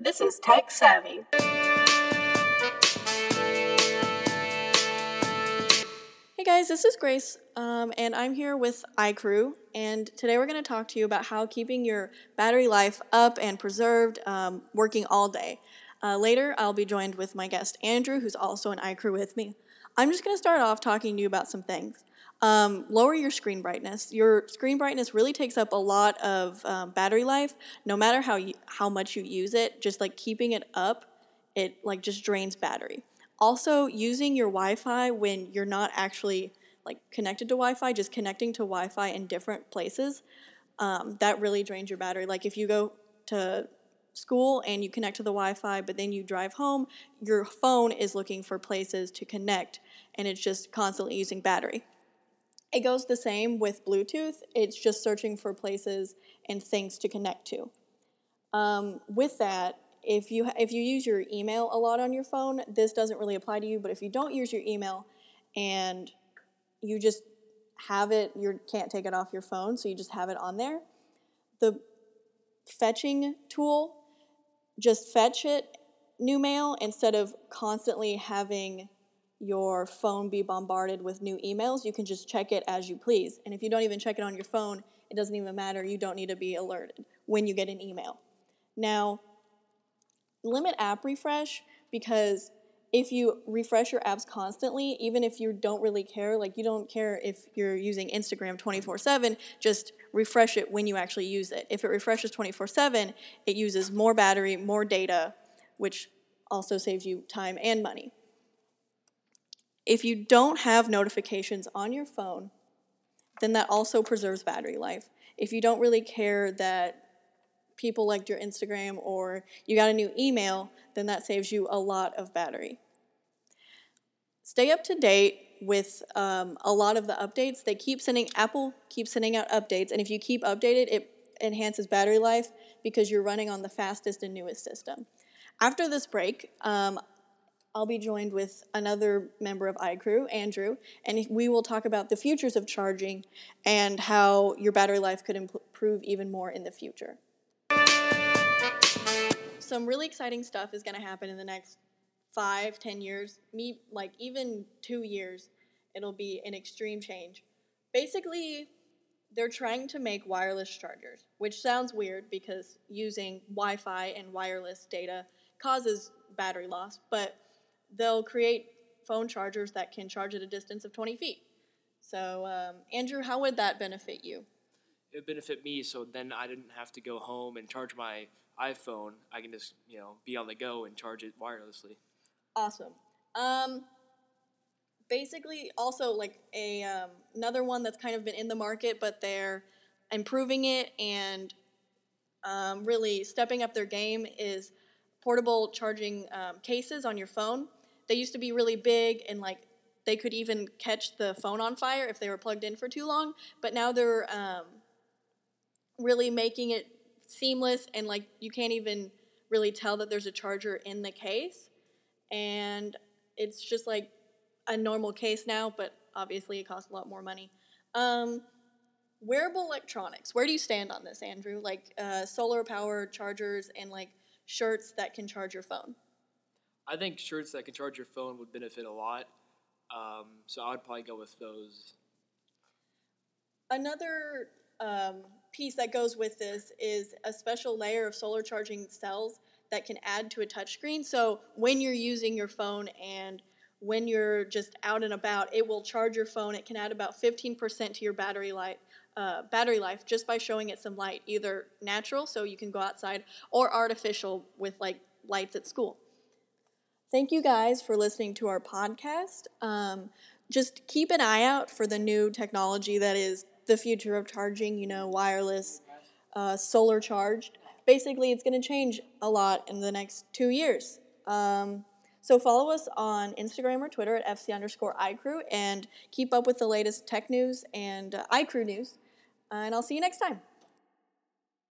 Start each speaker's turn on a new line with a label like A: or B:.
A: This is Tech Savvy.
B: Hey guys, this is Grace, um, and I'm here with iCrew, and today we're going to talk to you about how keeping your battery life up and preserved, um, working all day. Uh, later, I'll be joined with my guest Andrew, who's also an iCrew with me. I'm just going to start off talking to you about some things. Um, lower your screen brightness. Your screen brightness really takes up a lot of um, battery life. No matter how you, how much you use it, just like keeping it up, it like just drains battery. Also, using your Wi-Fi when you're not actually like connected to Wi-Fi, just connecting to Wi-Fi in different places, um, that really drains your battery. Like if you go to school and you connect to the Wi-Fi, but then you drive home, your phone is looking for places to connect, and it's just constantly using battery. It goes the same with Bluetooth. It's just searching for places and things to connect to. Um, with that, if you if you use your email a lot on your phone, this doesn't really apply to you. But if you don't use your email and you just have it, you can't take it off your phone, so you just have it on there. The fetching tool, just fetch it new mail instead of constantly having your phone be bombarded with new emails. You can just check it as you please. And if you don't even check it on your phone, it doesn't even matter. You don't need to be alerted when you get an email. Now, limit app refresh because if you refresh your apps constantly, even if you don't really care, like you don't care if you're using Instagram 24 7, just refresh it when you actually use it. If it refreshes 24 7, it uses more battery, more data, which also saves you time and money. If you don't have notifications on your phone, then that also preserves battery life. If you don't really care that people liked your Instagram or you got a new email, then that saves you a lot of battery. Stay up to date with um, a lot of the updates. They keep sending, Apple keeps sending out updates, and if you keep updated, it enhances battery life because you're running on the fastest and newest system. After this break, um, I'll be joined with another member of iCrew, Andrew, and we will talk about the futures of charging and how your battery life could improve even more in the future. Some really exciting stuff is going to happen in the next five, ten years, me like even two years. It'll be an extreme change. Basically, they're trying to make wireless chargers, which sounds weird because using Wi Fi and wireless data causes battery loss, but they'll create phone chargers that can charge at a distance of 20 feet. So, um, Andrew, how would that benefit you?
C: It would benefit me, so then I didn't have to go home and charge my iPhone. I can just, you know, be on the go and charge it wirelessly.
B: Awesome. Um, basically, also like a um, another one that's kind of been in the market, but they're improving it and um, really stepping up their game is portable charging um, cases on your phone. They used to be really big and like they could even catch the phone on fire if they were plugged in for too long. But now they're um, really making it seamless and like you can't even really tell that there's a charger in the case. And it's just like a normal case now, but obviously it costs a lot more money. Um, wearable electronics. Where do you stand on this, Andrew? Like uh, solar power chargers and like shirts that can charge your phone.
C: I think shirts that can charge your phone would benefit a lot. Um, so I would probably go with those.
B: Another um, piece that goes with this is a special layer of solar charging cells that can add to a touchscreen. So when you're using your phone and when you're just out and about, it will charge your phone. It can add about 15% to your battery life, uh, battery life just by showing it some light, either natural, so you can go outside, or artificial with like lights at school. Thank you guys for listening to our podcast. Um, just keep an eye out for the new technology that is the future of charging, you know, wireless, uh, solar charged. Basically, it's going to change a lot in the next two years. Um, so follow us on Instagram or Twitter at FC underscore iCrew and keep up with the latest tech news and uh, iCrew news. Uh, and I'll see you next time.